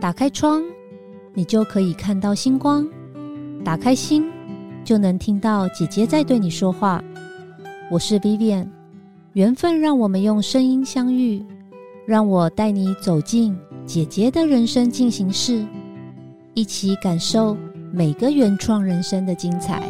打开窗，你就可以看到星光；打开心，就能听到姐姐在对你说话。我是 Vivian，缘分让我们用声音相遇，让我带你走进姐姐的人生进行式，一起感受每个原创人生的精彩。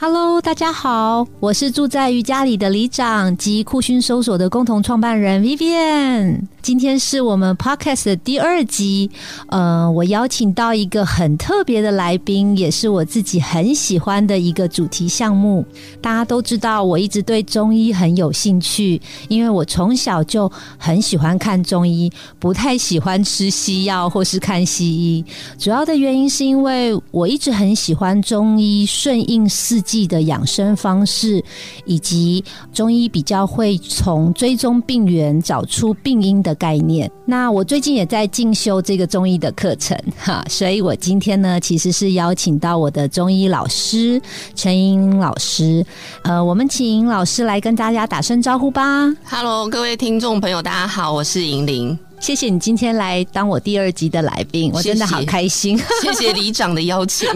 Hello，大家好，我是住在瑜伽里的里长及酷讯搜索的共同创办人 Vivian。今天是我们 Podcast 的第二集，呃，我邀请到一个很特别的来宾，也是我自己很喜欢的一个主题项目。大家都知道，我一直对中医很有兴趣，因为我从小就很喜欢看中医，不太喜欢吃西药或是看西医。主要的原因是因为我一直很喜欢中医顺应四。剂的养生方式，以及中医比较会从追踪病源找出病因的概念。那我最近也在进修这个中医的课程哈，所以我今天呢其实是邀请到我的中医老师陈英老师。呃，我们请老师来跟大家打声招呼吧。Hello，各位听众朋友，大家好，我是银玲。谢谢你今天来当我第二集的来宾，我真的好开心。谢谢李长的邀请。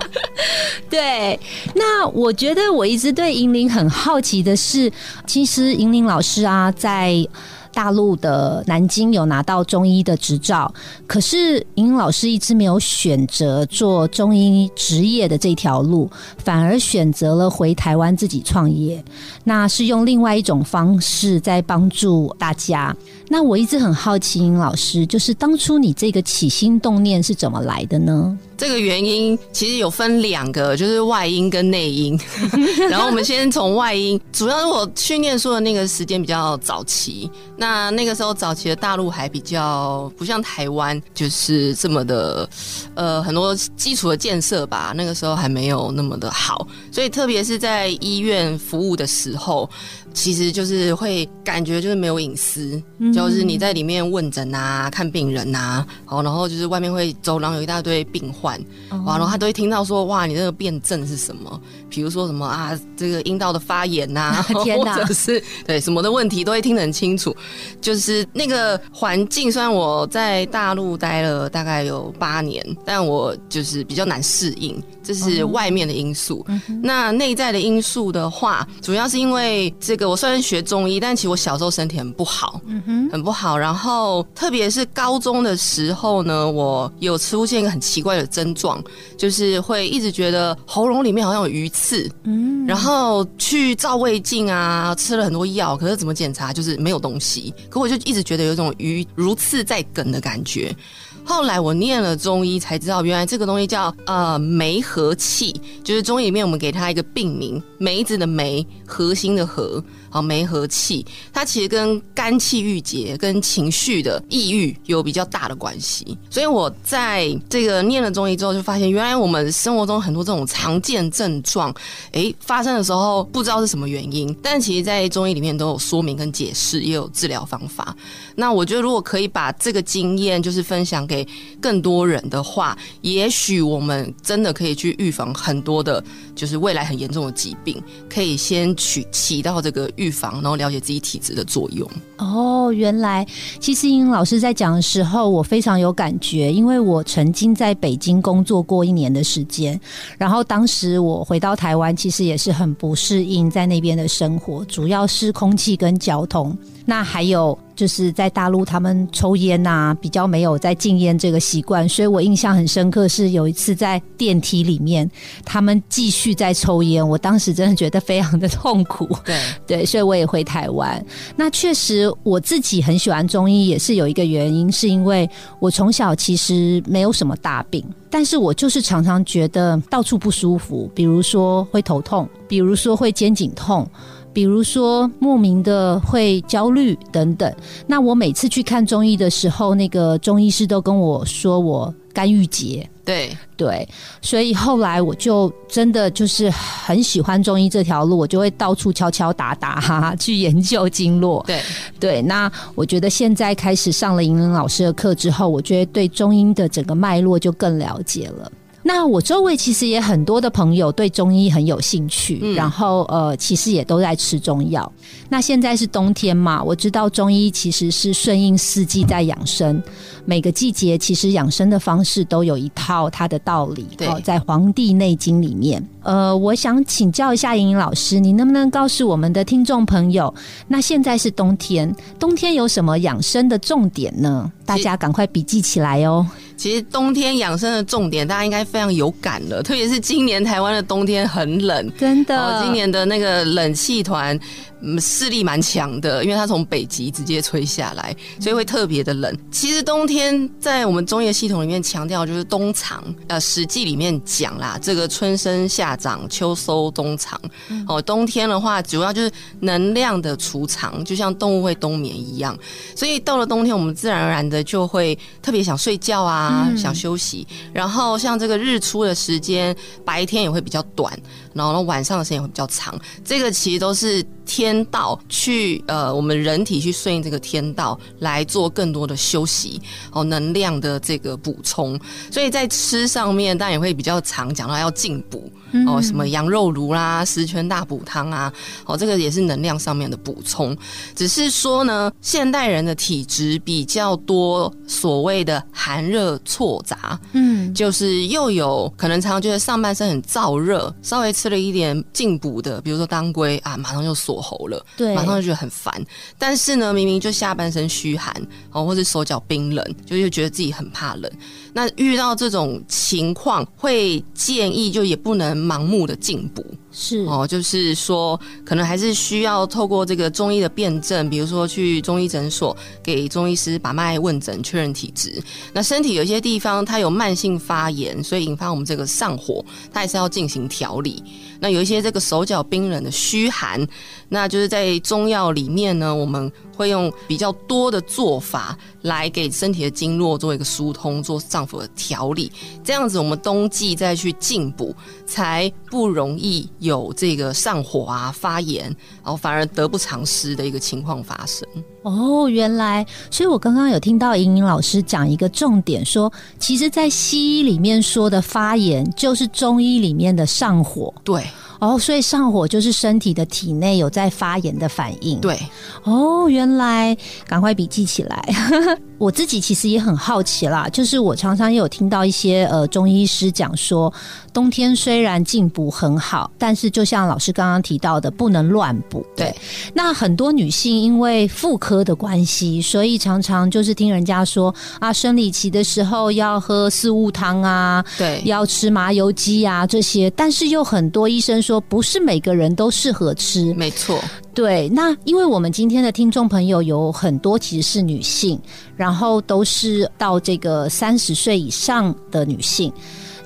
对，那我觉得我一直对银铃很好奇的是，其实银铃老师啊，在。大陆的南京有拿到中医的执照，可是银铃老师一直没有选择做中医职业的这条路，反而选择了回台湾自己创业。那是用另外一种方式在帮助大家。那我一直很好奇，莹老师，就是当初你这个起心动念是怎么来的呢？这个原因其实有分两个，就是外因跟内因。然后我们先从外因，主要是我去念书的那个时间比较早期。那那个时候早期的大陆还比较不像台湾，就是这么的，呃，很多基础的建设吧，那个时候还没有那么的好。所以特别是在医院服务的时候。其实就是会感觉就是没有隐私，就是你在里面问诊啊、看病人啊，好，然后就是外面会走廊有一大堆病患，哇，然后他都会听到说，哇，你这个辩证是什么？比如说什么啊，这个阴道的发炎 呐，或者是对什么的问题，都会听得很清楚。就是那个环境，虽然我在大陆待了大概有八年，但我就是比较难适应，这是外面的因素。那内在的因素的话，主要是因为这个。我虽然学中医，但其实我小时候身体很不好，嗯哼，很不好。然后特别是高中的时候呢，我有出现一个很奇怪的症状，就是会一直觉得喉咙里面好像有鱼刺，嗯，然后去照胃镜啊，吃了很多药，可是怎么检查就是没有东西，可我就一直觉得有种鱼如刺在梗的感觉。后来我念了中医，才知道原来这个东西叫呃梅核气，就是中医里面我们给它一个病名，梅子的梅，核心的核。啊，梅和气，它其实跟肝气郁结、跟情绪的抑郁有比较大的关系。所以我在这个念了中医之后，就发现原来我们生活中很多这种常见症状，哎，发生的时候不知道是什么原因，但其实，在中医里面都有说明跟解释，也有治疗方法。那我觉得，如果可以把这个经验就是分享给给更多人的话，也许我们真的可以去预防很多的，就是未来很严重的疾病，可以先取起到这个。预防，然后了解自己体质的作用。哦，原来其实英老师在讲的时候，我非常有感觉，因为我曾经在北京工作过一年的时间，然后当时我回到台湾，其实也是很不适应在那边的生活，主要是空气跟交通。那还有就是在大陆，他们抽烟呐，比较没有在禁烟这个习惯，所以我印象很深刻。是有一次在电梯里面，他们继续在抽烟，我当时真的觉得非常的痛苦。对对，所以我也回台湾。那确实我自己很喜欢中医，也是有一个原因，是因为我从小其实没有什么大病，但是我就是常常觉得到处不舒服，比如说会头痛，比如说会肩颈痛。比如说莫名的会焦虑等等，那我每次去看中医的时候，那个中医师都跟我说我肝郁结。对对，所以后来我就真的就是很喜欢中医这条路，我就会到处敲敲打打哈哈 去研究经络。对对，那我觉得现在开始上了银玲老师的课之后，我觉得对中医的整个脉络就更了解了。那我周围其实也很多的朋友对中医很有兴趣，嗯然后呃，其实也都在吃中药。那现在是冬天嘛，我知道中医其实是顺应四季在养生，每个季节其实养生的方式都有一套它的道理。对在《黄帝内经》里面，呃，我想请教一下莹莹老师，你能不能告诉我们的听众朋友，那现在是冬天，冬天有什么养生的重点呢？大家赶快笔记起来哦。其实冬天养生的重点，大家应该非常有感了，特别是今年台湾的冬天很冷。真的，哦，今年的那个冷气团，嗯，势力蛮强的，因为它从北极直接吹下来，所以会特别的冷。其实冬天在我们中医的系统里面强调就是冬藏，呃，《史记》里面讲啦，这个春生夏长，秋收冬藏。哦，冬天的话，主要就是能量的储藏，就像动物会冬眠一样。所以到了冬天，我们自然而然的就会特别想睡觉啊，嗯想休息。然后像这个日出的时间，白天也会比较短，然后呢晚上的时间也会比较长。这个其实都是天道去呃，我们人体去顺应这个天道来做更多的休息哦，能量的这个补充。所以在吃上面，当然也会比较常讲到要进补哦，什么羊肉炉啦、十全大补汤啊，哦，这个也是能量上面的补充。只是说呢，现代人的体质比较多所谓的寒热错杂，嗯，就是又有可能常常觉得上半身很燥热，稍微吃了一点进补的，比如说当归啊，马上就锁喉了，对，马上就觉得很烦。但是呢，明明就下半身虚寒哦，或者手脚冰冷，就又觉得自己很怕冷。那遇到这种情况，会建议就也不能盲目的进步，是哦，就是说，可能还是需要透过这个中医的辩证，比如说去中医诊所给中医师把脉问诊，确认体质。那身体有些地方它有慢性发炎，所以引发我们这个上火，它还是要进行调理。那有一些这个手脚冰冷的虚寒，那就是在中药里面呢，我们会用比较多的做法来给身体的经络做一个疏通，做脏腑的调理。这样子，我们冬季再去进补，才不容易有这个上火啊、发炎，然后反而得不偿失的一个情况发生。哦，原来，所以我刚刚有听到莹莹老师讲一个重点，说，其实，在西医里面说的发炎，就是中医里面的上火。对哦，所以上火就是身体的体内有在发炎的反应。，对，哦，原来，赶快笔记起来。我自己其实也很好奇啦，就是我常常也有听到一些呃中医师讲说，冬天虽然进补很好，但是就像老师刚刚提到的，不能乱补。对，那很多女性因为妇科的关系，所以常常就是听人家说啊，生理期的时候要喝四物汤啊，对，要吃麻油鸡啊这些，但是又很多医生说不是每个人都适合吃。没错，对，那因为我们今天的听众朋友有很多其实是女性，然后都是到这个三十岁以上的女性。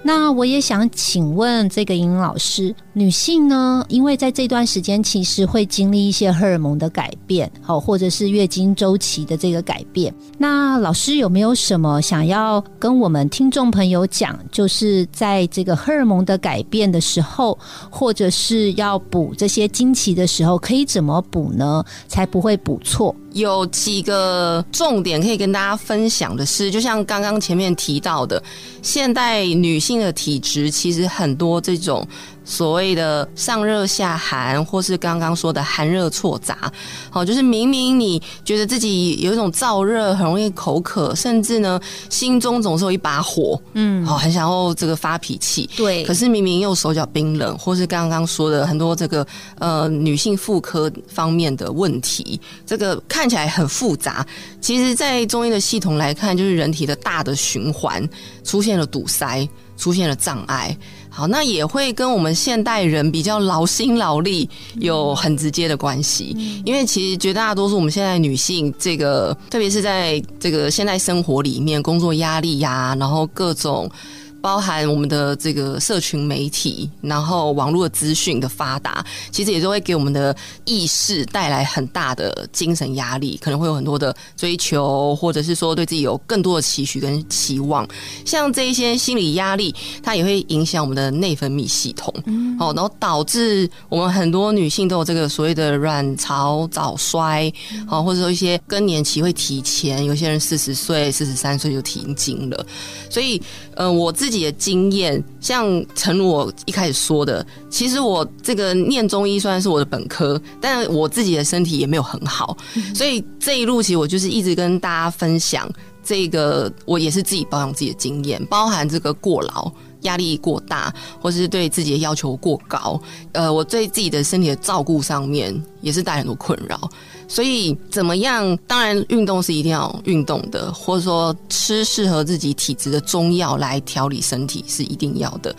那我也想请问这个尹老师，女性呢，因为在这段时间其实会经历一些荷尔蒙的改变，好，或者是月经周期的这个改变。那老师有没有什么想要跟我们听众朋友讲，就是在这个荷尔蒙的改变的时候，或者是要补这些经期的时候，可以怎么补呢？才不会补错？有几个重点可以跟大家分享的是，就像刚刚前面提到的，现代女性的体质其实很多这种所谓的上热下寒，或是刚刚说的寒热错杂，好，就是明明你觉得自己有一种燥热，很容易口渴，甚至呢心中总是有一把火，嗯，哦，很想要这个发脾气，对可是明明又手脚冰冷，或是刚刚说的很多这个呃女性妇科方面的问题，这个看起来很复杂。其实，在中医的系统来看，就是人体的大的循环出现了堵塞，出现了障碍。好，那也会跟我们现代人比较劳心劳力有很直接的关系，因为其实绝大多数我们现在女性，这个特别是在这个现代生活里面，工作压力呀、然后各种。包含我们的这个社群媒体，然后网络的资讯的发达，其实也都会给我们的意识带来很大的精神压力，可能会有很多的追求，或者是说对自己有更多的期许跟期望。像这一些心理压力，它也会影响我们的内分泌系统，哦，然后导致我们很多女性都有这个所谓的卵巢早衰，哦，或者说一些更年期会提前，有些人四十岁、四十三岁就停经了。所以，呃，我自己己的经验，像诚如我一开始说的，其实我这个念中医虽然是我的本科，但我自己的身体也没有很好，所以这一路其实我就是一直跟大家分享这个，我也是自己保养自己的经验，包含这个过劳。压力过大，或是对自己的要求过高，呃，我对自己的身体的照顾上面也是带很多困扰。所以怎么样？当然，运动是一定要运动的，或者说吃适合自己体质的中药来调理身体是一定要的。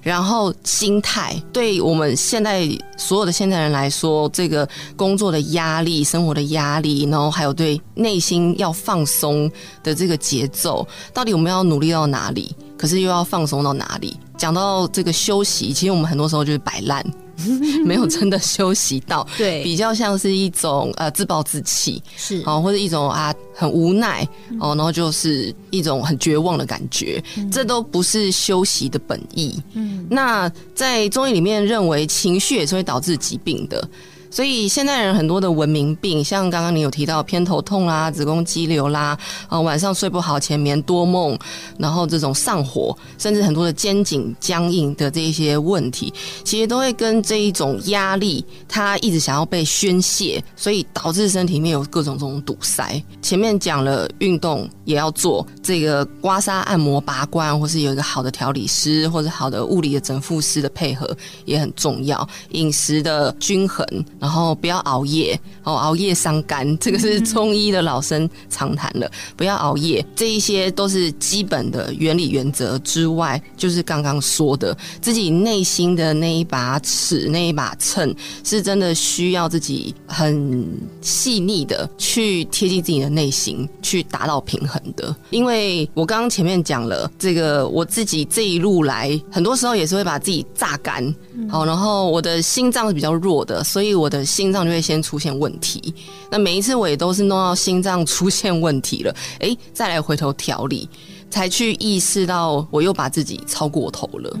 然后心态，对我们现在所有的现代人来说，这个工作的压力、生活的压力，然后还有对内心要放松的这个节奏，到底我们要努力到哪里？可是又要放松到哪里？讲到这个休息，其实我们很多时候就是摆烂。没有真的休息到，对，比较像是一种呃自暴自弃，是。哦，或者一种啊很无奈哦，然后就是一种很绝望的感觉，这都不是休息的本意。嗯，那在中医里面认为情绪也是会导致疾病的。所以现代人很多的文明病，像刚刚你有提到偏头痛啦、子宫肌瘤啦，啊晚上睡不好、前眠多梦，然后这种上火，甚至很多的肩颈僵硬的这一些问题，其实都会跟这一种压力，它一直想要被宣泄，所以导致身体里面有各种这种堵塞。前面讲了运动也要做，这个刮痧、按摩、拔罐，或是有一个好的调理师或者好的物理的整复师的配合也很重要，饮食的均衡。不要熬夜，哦，熬夜伤肝，这个是中医的老生常谈了。不要熬夜，这一些都是基本的原理原则之外，就是刚刚说的，自己内心的那一把尺、那一把秤，是真的需要自己很细腻的去贴近自己的内心，去达到平衡的。因为我刚刚前面讲了，这个我自己这一路来，很多时候也是会把自己榨干，好，然后我的心脏是比较弱的，所以我。的心脏就会先出现问题，那每一次我也都是弄到心脏出现问题了，哎，再来回头调理，才去意识到我又把自己超过头了。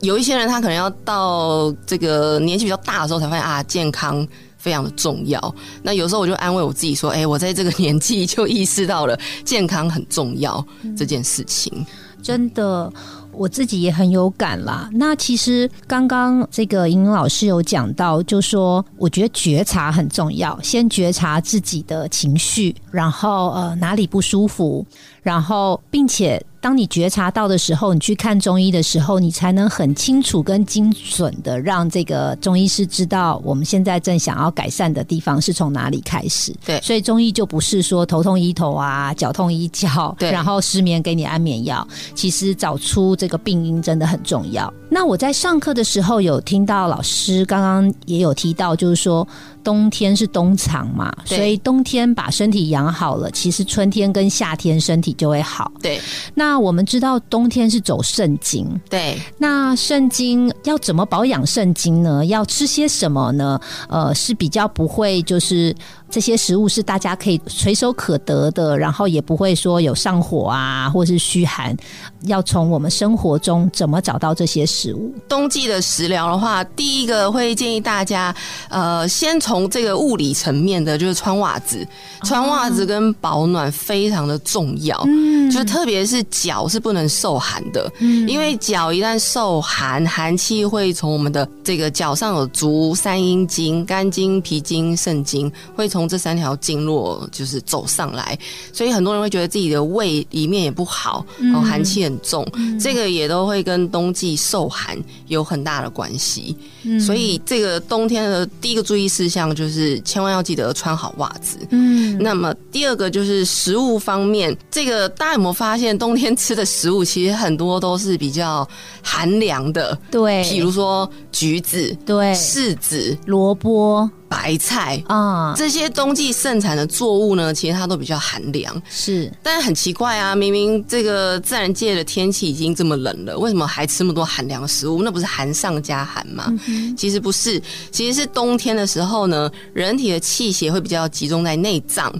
有一些人他可能要到这个年纪比较大的时候才发现啊，健康非常的重要。那有时候我就安慰我自己说，哎，我在这个年纪就意识到了健康很重要这件事情，真的。我自己也很有感啦。那其实刚刚这个莹莹老师有讲到，就说我觉得觉察很重要，先觉察自己的情绪，然后呃哪里不舒服，然后并且。当你觉察到的时候，你去看中医的时候，你才能很清楚跟精准的让这个中医师知道我们现在正想要改善的地方是从哪里开始。对，所以中医就不是说头痛医头啊，脚痛医脚，对，然后失眠给你安眠药。其实找出这个病因真的很重要。那我在上课的时候有听到老师刚刚也有提到，就是说。冬天是冬藏嘛，所以冬天把身体养好了，其实春天跟夏天身体就会好。对，那我们知道冬天是走肾经，对，那肾经要怎么保养肾经呢？要吃些什么呢？呃，是比较不会就是。这些食物是大家可以随手可得的，然后也不会说有上火啊，或是虚寒。要从我们生活中怎么找到这些食物？冬季的食疗的话，第一个会建议大家，呃，先从这个物理层面的，就是穿袜子。穿袜子跟保暖非常的重要，嗯，就特别是脚是不能受寒的，嗯，因为脚一旦受寒，寒气会从我们的这个脚上有足三阴经、肝经、脾经、肾经，会从从这三条经络就是走上来，所以很多人会觉得自己的胃里面也不好，然后寒气很重，这个也都会跟冬季受寒有很大的关系。所以这个冬天的第一个注意事项就是千万要记得穿好袜子。嗯，那么第二个就是食物方面，这个大家有没有发现冬天吃的食物其实很多都是比较寒凉的？对，比如说橘子，对，柿子，萝卜。白菜啊，这些冬季盛产的作物呢，其实它都比较寒凉。是，但是很奇怪啊，明明这个自然界的天气已经这么冷了，为什么还吃那么多寒凉食物？那不是寒上加寒吗？其实不是，其实是冬天的时候呢，人体的气血会比较集中在内脏，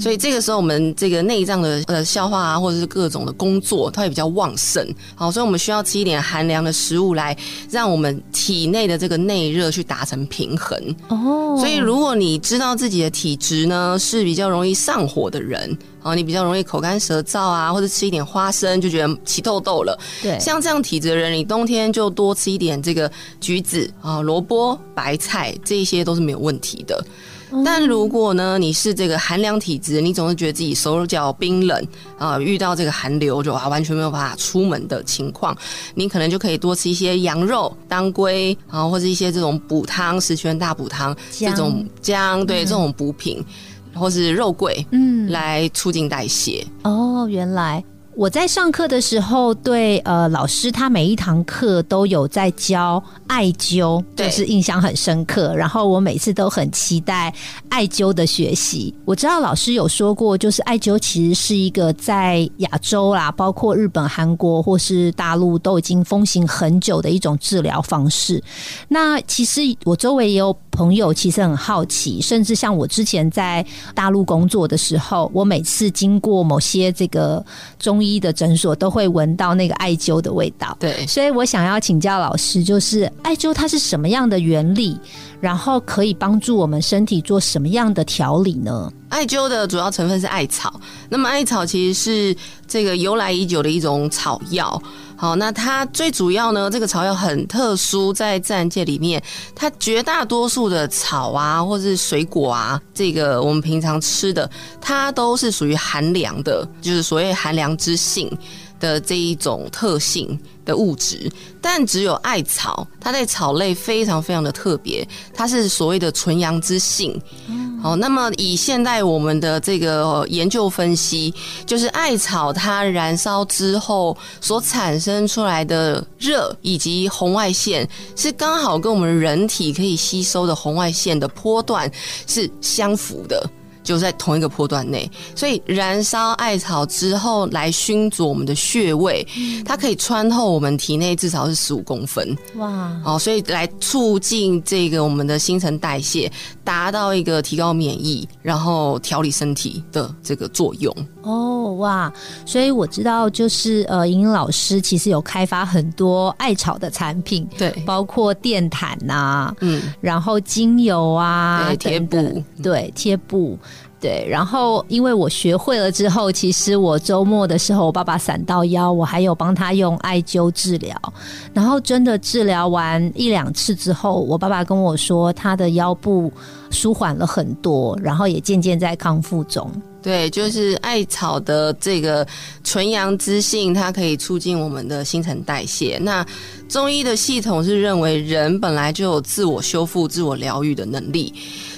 所以这个时候我们这个内脏的呃消化啊，或者是各种的工作，它会比较旺盛。好，所以我们需要吃一点寒凉的食物来让我们体内的这个内热去达成平衡。哦。哦，所以如果你知道自己的体质呢是比较容易上火的人，哦，你比较容易口干舌燥啊，或者吃一点花生就觉得起痘痘了。对，像这样体质的人，你冬天就多吃一点这个橘子啊、萝卜、白菜，这些都是没有问题的。但如果呢，你是这个寒凉体质，你总是觉得自己手脚冰冷啊、遇到这个寒流就啊完全没有办法出门的情况，你可能就可以多吃一些羊肉、当归啊，或者一些这种补汤、十全大补汤这种姜，对、这种补品，或是肉桂，嗯，来促进代谢。哦，原来我在上课的时候，对呃老师他每一堂课都有在教艾灸，就是印象很深刻。然后我每次都很期待艾灸的学习。我知道老师有说过，就是艾灸其实是一个在亚洲啦，包括日本、韩国或是大陆都已经风行很久的一种治疗方式。那其实我周围也有朋友，其实很好奇，甚至像我之前在大陆工作的时候，我每次经过某些这个中医的诊所，都会闻到那个艾灸的味道。对，所以我想要请教老师，就是艾灸它是什么样的原理，然后可以帮助我们身体做什么样的调理呢？艾灸的主要成分是艾草，那么艾草其实是这个由来已久的一种草药。好，那它最主要呢，这个草药很特殊，在自然界里面，它绝大多数的草啊，或是水果啊，这个我们平常吃的，它都是属于寒凉的，就是所谓寒凉之性的这一种特性的物质。但只有艾草，它在草类非常非常的特别，它是所谓的纯阳之性。好，那么以现代我们的这个呃研究分析，就是艾草它燃烧之后所产生出来的热以及红外线，是刚好跟我们人体可以吸收的红外线的波段是相符的。就在同一个波段内，所以燃烧艾草之后来熏灼我们的穴位，它可以穿透我们体内至少是十五公分。哇，哦，所以来促进这个我们的新陈代谢，达到一个提高免疫，然后调理身体的这个作用。哦哇，所以我知道，就是呃，莹莹老师其实有开发很多艾草的产品，对，包括电毯呐、嗯，然后精油啊，对贴布对，贴布。对，然后因为我学会了之后，其实我周末的时候，我爸爸闪到腰，我还有帮他用艾灸治疗，然后真的治疗完一两次之后，我爸爸跟我说，他的腰部舒缓了很多，然后也渐渐在康复中。对，就是艾草的这个纯阳之性，它可以促进我们的新陈代谢。那中医的系统是认为人本来就有自我修复、自我疗愈的能力，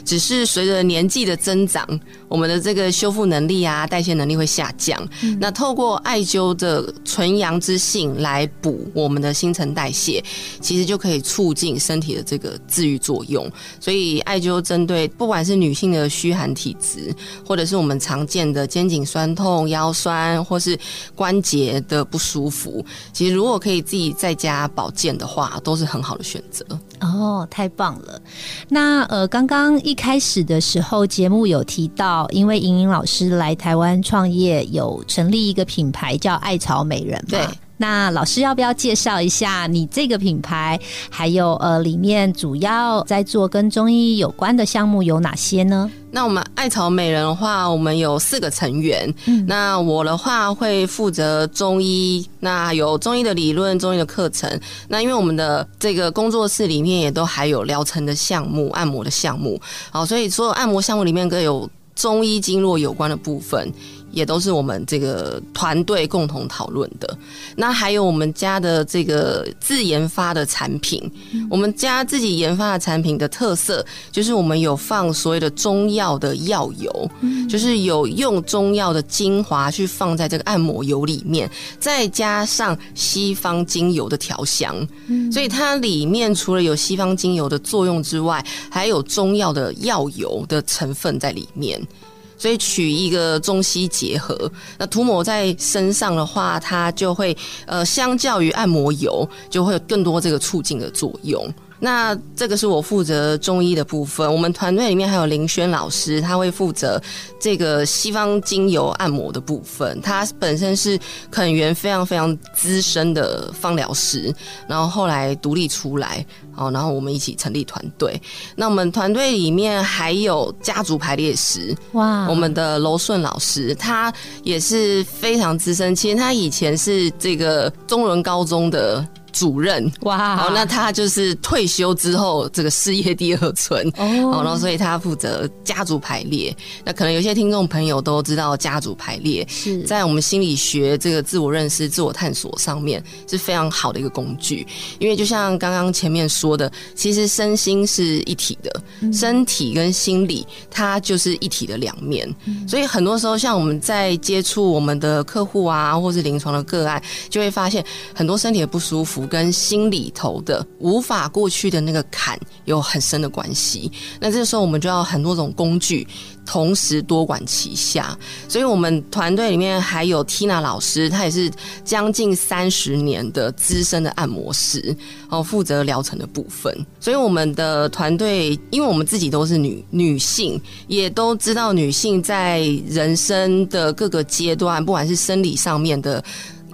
只是随着年纪的增长，我们的这个修复能力啊、代谢能力会下降。那透过艾灸的纯阳之性来补我们的新陈代谢，其实就可以促进身体的这个治愈作用。所以艾灸针对不管是女性的虚寒体质，或者是我们常见的肩颈酸痛、腰酸，或是关节的不舒服，其实如果可以自己在家保健的话，都是很好的选择。哦，太棒了！那呃，刚刚一开始的时候，节目有提到，因为莹莹老师来台湾创业，有成立一个品牌叫艾草美人嘛。对。那老师要不要介绍一下你这个品牌？还有呃，里面主要在做跟中医有关的项目有哪些呢？那我们艾草美人的话，我们有四个成员。嗯那我的话会负责中医，那有中医的理论、中医的课程。那因为我们的这个工作室里面也都还有疗程的项目、按摩的项目，好，所以所有按摩项目里面各有中医经络有关的部分。也都是我们这个团队共同讨论的。那还有我们家的这个自研发的产品，我们家自己研发的产品的特色就是我们有放所谓的中药的药油，就是有用中药的精华去放在这个按摩油里面，再加上西方精油的调香，所以它里面除了有西方精油的作用之外，还有中药的药油的成分在里面。所以取一个中西结合，那涂抹在身上的话，它就会呃，相较于按摩油，就会有更多这个促进的作用。那这个是我负责中医的部分，我们团队里面还有林轩老师，他会负责这个西方精油按摩的部分。他本身是肯源非常非常资深的芳疗师，然后后来独立出来，哦，然后我们一起成立团队。那我们团队里面还有家族排列师，哇，我们的楼顺老师，他也是非常资深，其实他以前是这个中伦高中的。主任哇，好，那他就是退休之后这个事业第二春哦，然后所以他负责家族排列。那可能有些听众朋友都知道，家族排列是在我们心理学这个自我认识、自我探索上面是非常好的一个工具。因为就像刚刚前面说的，其实身心是一体的，身体跟心理它就是一体的两面。所以很多时候，像我们在接触我们的客户啊，或是临床的个案，就会发现很多身体的不舒服。跟心里头的无法过去的那个坎有很深的关系。那这时候，我们就要很多种工具，同时多管齐下。所以，我们团队里面还有 Tina 老师，她也是将近三十年的资深的按摩师，然后负责疗程的部分。所以，我们的团队，因为我们自己都是女女性，也都知道女性在人生的各个阶段，不管是生理上面的。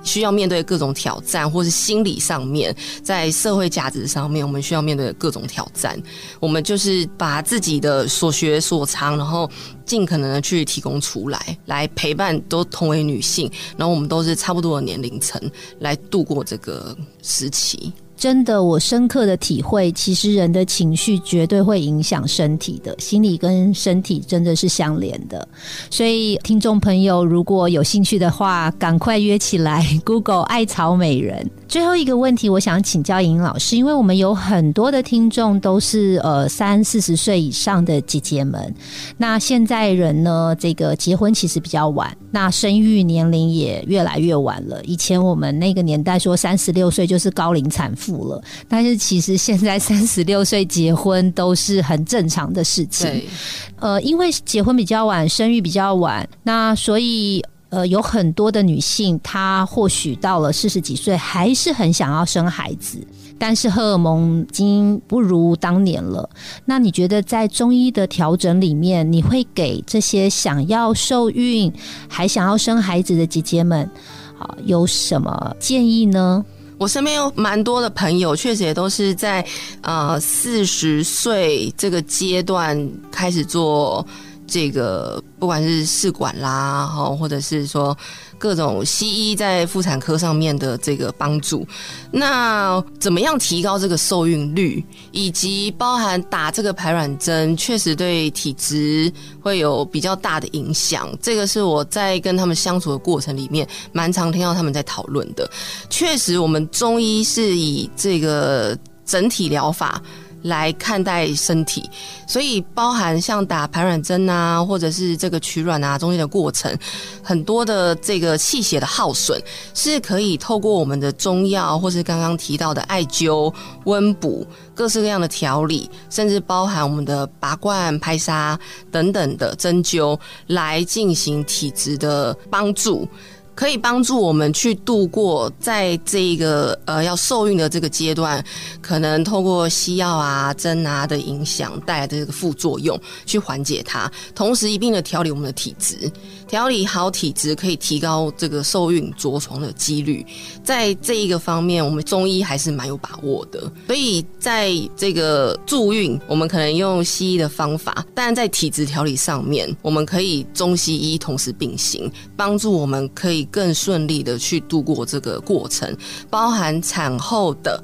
需要面对各种挑战，或是心理上面，在社会价值上面，我们需要面对各种挑战。我们就是把自己的所学所长，然后尽可能的去提供出来，来陪伴都同为女性，然后我们都是差不多的年龄层，来度过这个时期。真的，我深刻的体会，其实人的情绪绝对会影响身体的，心理跟身体真的是相连的。所以，听众朋友如果有兴趣的话，赶快约起来。Google 艾草美人。最后一个问题，我想请教莹老师，因为我们有很多的听众都是呃三四十岁以上的姐姐们。那现在人呢，这个结婚其实比较晚，那生育年龄也越来越晚了。以前我们那个年代说三十六岁就是高龄产妇了，但是其实现在三十六岁结婚都是很正常的事情。呃，因为结婚比较晚，生育比较晚，那所以。呃，有很多的女性，她或许到了四十几岁，还是很想要生孩子，但是荷尔蒙已经不如当年了。那你觉得在中医的调整里面，你会给这些想要受孕还想要生孩子的姐姐们，啊，有什么建议呢？我身边有蛮多的朋友，确实也都是在呃四十岁这个阶段开始做。这个不管是试管啦，哈，或者是说各种西医在妇产科上面的这个帮助，那怎么样提高这个受孕率，以及包含打这个排卵针，确实对体质会有比较大的影响。这个是我在跟他们相处的过程里面，蛮常听到他们在讨论的。确实，我们中医是以这个整体疗法。来看待身体，所以包含像打排卵针啊，或者是这个取卵啊中间的过程，很多的这个气血的耗损，是可以透过我们的中药，或是刚刚提到的艾灸、温补、各式各样的调理，甚至包含我们的拔罐、拍痧等等的针灸，来进行体质的帮助。可以帮助我们去度过在这个呃要受孕的这个阶段，可能透过西药啊、针啊的影响带来的这个副作用，去缓解它，同时一并的调理我们的体质。调理好体质可以提高这个受孕着床的几率，在这一个方面，我们中医还是蛮有把握的。所以在这个助孕，我们可能用西医的方法，但在体质调理上面，我们可以中西医同时并行，帮助我们可以更顺利的去度过这个过程，包含产后的。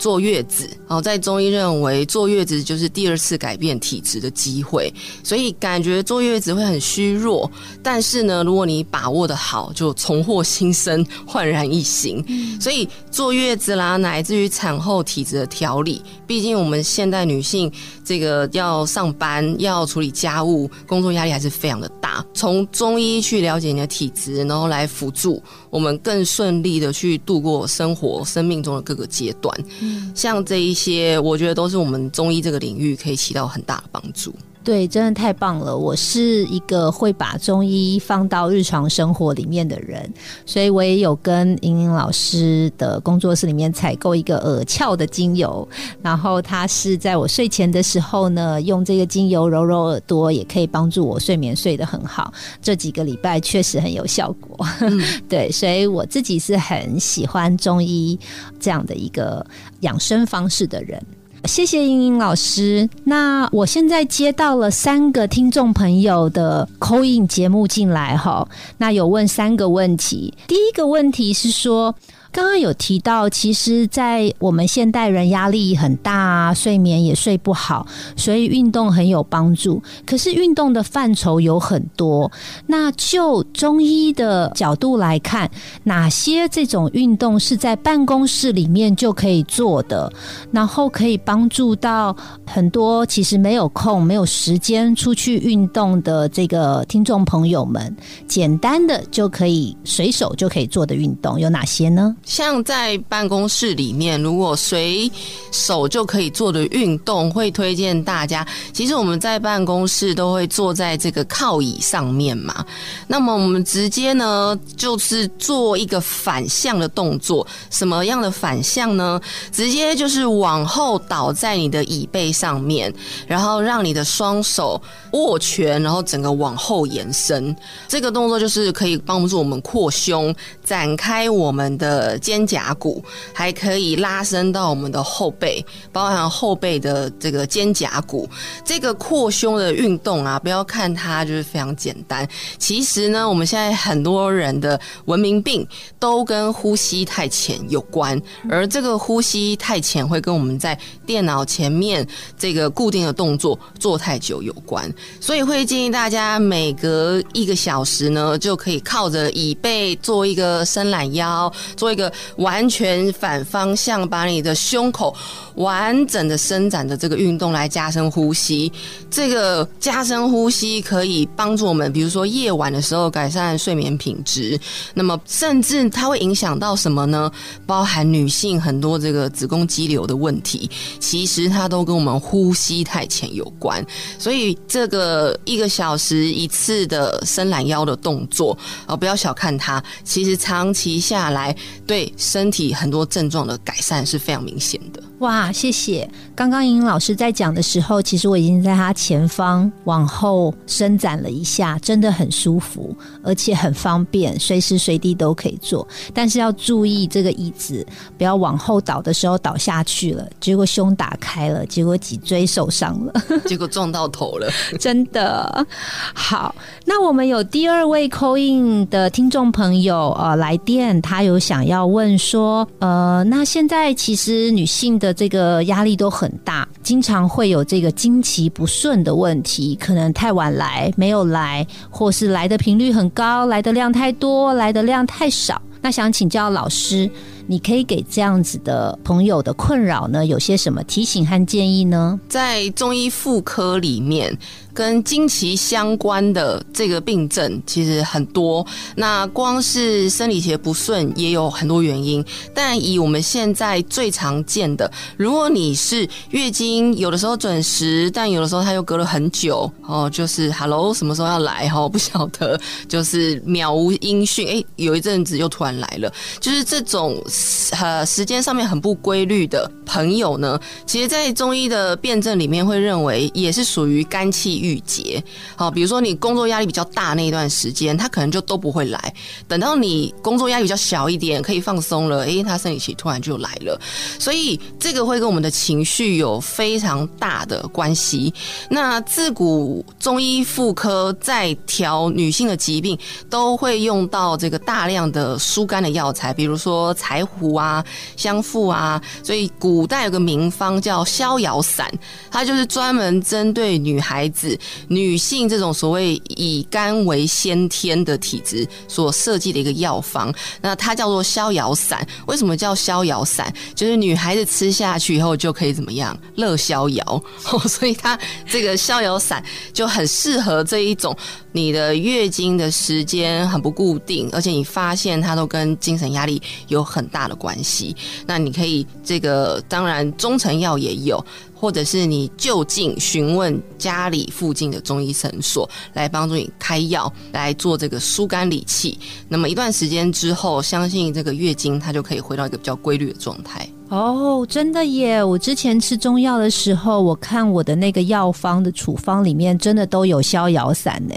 坐月子，哦，在中医认为坐月子就是第二次改变体质的机会，所以感觉坐月子会很虚弱，但是呢，如果你把握的好，就重获新生，焕然一新。所以坐月子啦，乃至于产后体质的调理，毕竟我们现代女性这个要上班，要处理家务，工作压力还是非常的大。从中医去了解你的体质，然后来辅助我们更顺利的去度过生活、生命中的各个阶段。嗯像这一些，我觉得都是我们中医这个领域可以起到很大的帮助。对，真的太棒了！我是一个会把中医放到日常生活里面的人，所以我也有跟莹莹老师的工作室里面采购一个耳翘的精油，然后它是在我睡前的时候呢，用这个精油揉揉耳朵，也可以帮助我睡眠睡得很好。这几个礼拜确实很有效果，对，所以我自己是很喜欢中医这样的一个养生方式的人。谢谢英英老师。那我现在接到了三个听众朋友的口音节目进来哈，那有问三个问题。第一个问题是说。刚刚有提到，其实，在我们现代人压力很大啊，睡眠也睡不好，所以运动很有帮助。可是运动的范畴有很多，那就中医的角度来看，哪些这种运动是在办公室里面就可以做的，然后可以帮助到很多其实没有空、没有时间出去运动的这个听众朋友们，简单的就可以随手就可以做的运动有哪些呢？像在办公室里面，如果随手就可以做的运动，会推荐大家。其实我们在办公室都会坐在这个靠椅上面嘛，那么我们直接呢，就是做一个反向的动作。什么样的反向呢？直接就是往后倒在你的椅背上面，然后让你的双手握拳，然后整个往后延伸。这个动作就是可以帮助我们扩胸，展开我们的。肩胛骨还可以拉伸到我们的后背，包含后背的这个肩胛骨。这个扩胸的运动啊，不要看它就是非常简单。其实呢，我们现在很多人的文明病都跟呼吸太浅有关，而这个呼吸太浅会跟我们在电脑前面这个固定的动作做太久有关。所以会建议大家每隔一个小时呢，就可以靠着椅背做一个伸懒腰，做一个。个完全反方向，把你的胸口完整的伸展的这个运动来加深呼吸。这个加深呼吸可以帮助我们，比如说夜晚的时候改善睡眠品质。那么，甚至它会影响到什么呢？包含女性很多这个子宫肌瘤的问题，其实它都跟我们呼吸太浅有关。所以，这个一个小时一次的伸懒腰的动作啊，不要小看它，其实长期下来。对身体很多症状的改善是非常明显的。哇，谢谢！刚刚莹莹老师在讲的时候，其实我已经在他前方往后伸展了一下，真的很舒服，而且很方便，随时随地都可以坐。但是要注意这个椅子不要往后倒的时候倒下去了，结果胸打开了，结果脊椎受伤了，结果撞到头了，真的。好，那我们有第二位 coin 的听众朋友呃来电，他有想要问说，呃，那现在其实女性的这个压力都很大，经常会有这个经期不顺的问题，可能太晚来没有来，或是来的频率很高，来的量太多，来的量太少。那想请教老师，你可以给这样子的朋友的困扰呢，有些什么提醒和建议呢？在中医妇科里面。跟经期相关的这个病症其实很多，那光是生理期不顺也有很多原因。但以我们现在最常见的，如果你是月经有的时候准时，但有的时候它又隔了很久哦，就是 Hello 什么时候要来哈？不晓得，就是渺无音讯。哎，有一阵子又突然来了，就是这种呃时间上面很不规律的朋友呢，其实，在中医的辩证里面会认为也是属于肝气。郁结，好，比如说你工作压力比较大那一段时间，他可能就都不会来。等到你工作压力比较小一点，可以放松了，诶，他生理期突然就来了。所以这个会跟我们的情绪有非常大的关系。那自古中医妇科在调女性的疾病，都会用到这个大量的疏肝的药材，比如说柴胡啊、香附啊。所以古代有个名方叫逍遥散，它就是专门针对女孩子。女性这种所谓以肝为先天的体质所设计的一个药方，那它叫做逍遥散。为什么叫逍遥散？就是女孩子吃下去以后就可以怎么样，乐逍遥。所以它这个逍遥散就很适合这一种你的月经的时间很不固定，而且你发现它都跟精神压力有很大大的关系。那你可以这个当然中成药也有。或者是你就近询问家里附近的中医诊所，来帮助你开药来做这个疏肝理气。那么一段时间之后，相信这个月经它就可以回到一个比较规律的状态。哦，真的耶！我之前吃中药的时候，我看我的那个药方的处方里面，真的都有逍遥散呢。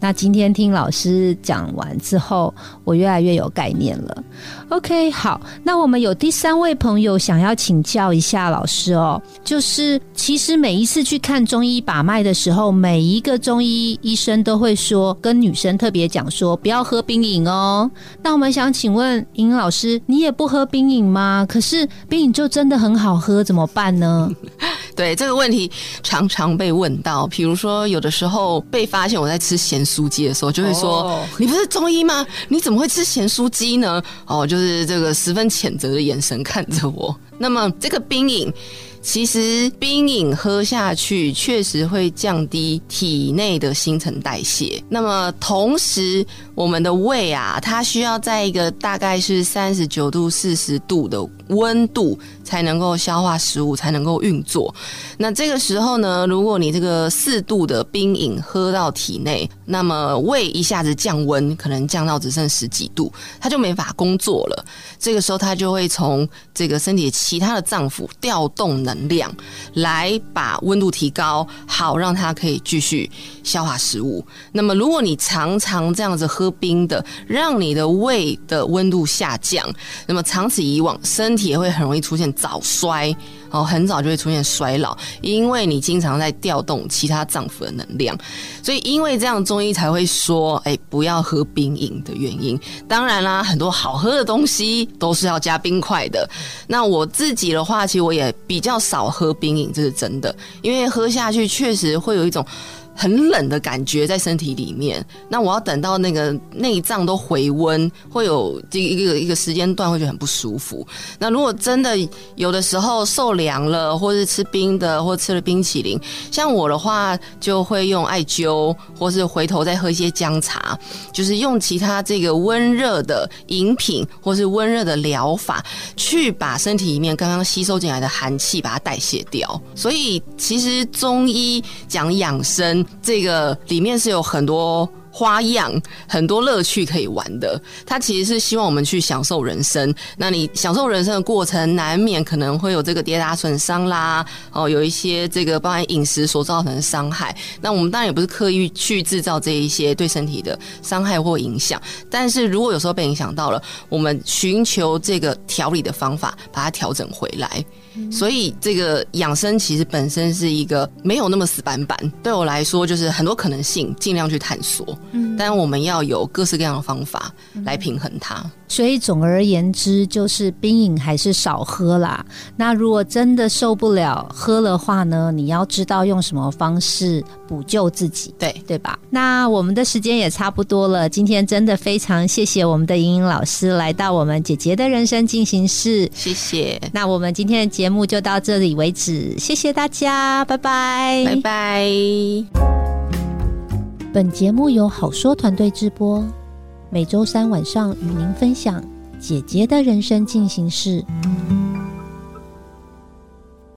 那今天听老师讲完之后，我越来越有概念了。OK，好，那我们有第三位朋友想要请教一下老师哦，就是其实每一次去看中医把脉的时候，每一个中医医生都会说，跟女生特别讲说，不要喝冰饮哦。那我们想请问尹老师，你也不喝冰饮吗？可是。冰饮就真的很好喝，怎么办呢？对这个问题常常被问到，比如说有的时候被发现我在吃咸酥鸡的时候，就会说：“你不是中医吗？你怎么会吃咸酥鸡呢？”哦，就是这个十分谴责的眼神看着我。那么这个冰饮。其实冰饮喝下去确实会降低体内的新陈代谢。那么同时，我们的胃啊，它需要在一个大概是三十九度、四十度的温度才能够消化食物，才能够运作。那这个时候呢，如果你这个四度的冰饮喝到体内，那么胃一下子降温，可能降到只剩十几度，它就没法工作了。这个时候，它就会从这个身体其他的脏腑调动。能量来把温度提高，好让它可以继续消化食物。那么，如果你常常这样子喝冰的，让你的胃的温度下降，那么长此以往，身体也会很容易出现早衰。哦，很早就会出现衰老，因为你经常在调动其他脏腑的能量，所以因为这样中医才会说，哎，不要喝冰饮的原因。当然啦，很多好喝的东西都是要加冰块的。那我自己的话，其实我也比较少喝冰饮，这是真的，因为喝下去确实会有一种。很冷的感觉在身体里面，那我要等到那个内脏都回温，会有这一个一个时间段会觉得很不舒服。那如果真的有的时候受凉了，或是吃冰的，或吃了冰淇淋，像我的话就会用艾灸，或是回头再喝一些姜茶，就是用其他这个温热的饮品或是温热的疗法，去把身体里面刚刚吸收进来的寒气把它代谢掉。所以其实中医讲养生。这个里面是有很多花样、很多乐趣可以玩的。它其实是希望我们去享受人生。那你享受人生的过程，难免可能会有这个跌打损伤啦，哦，有一些这个包含饮食所造成的伤害。那我们当然也不是刻意去制造这一些对身体的伤害或影响。但是如果有时候被影响到了，我们寻求这个调理的方法，把它调整回来。所以，这个养生其实本身是一个没有那么死板板。对我来说，就是很多可能性，尽量去探索。嗯，但我们要有各式各样的方法来平衡它。所以，总而言之，就是冰饮还是少喝啦。那如果真的受不了喝的话呢？你要知道用什么方式补救自己，对对吧？那我们的时间也差不多了。今天真的非常谢谢我们的莹莹老师来到我们姐姐的人生进行式，谢谢。那我们今天的节目就到这里为止，谢谢大家，拜拜，拜拜。本节目由好说团队直播。每周三晚上与您分享姐姐的人生进行式。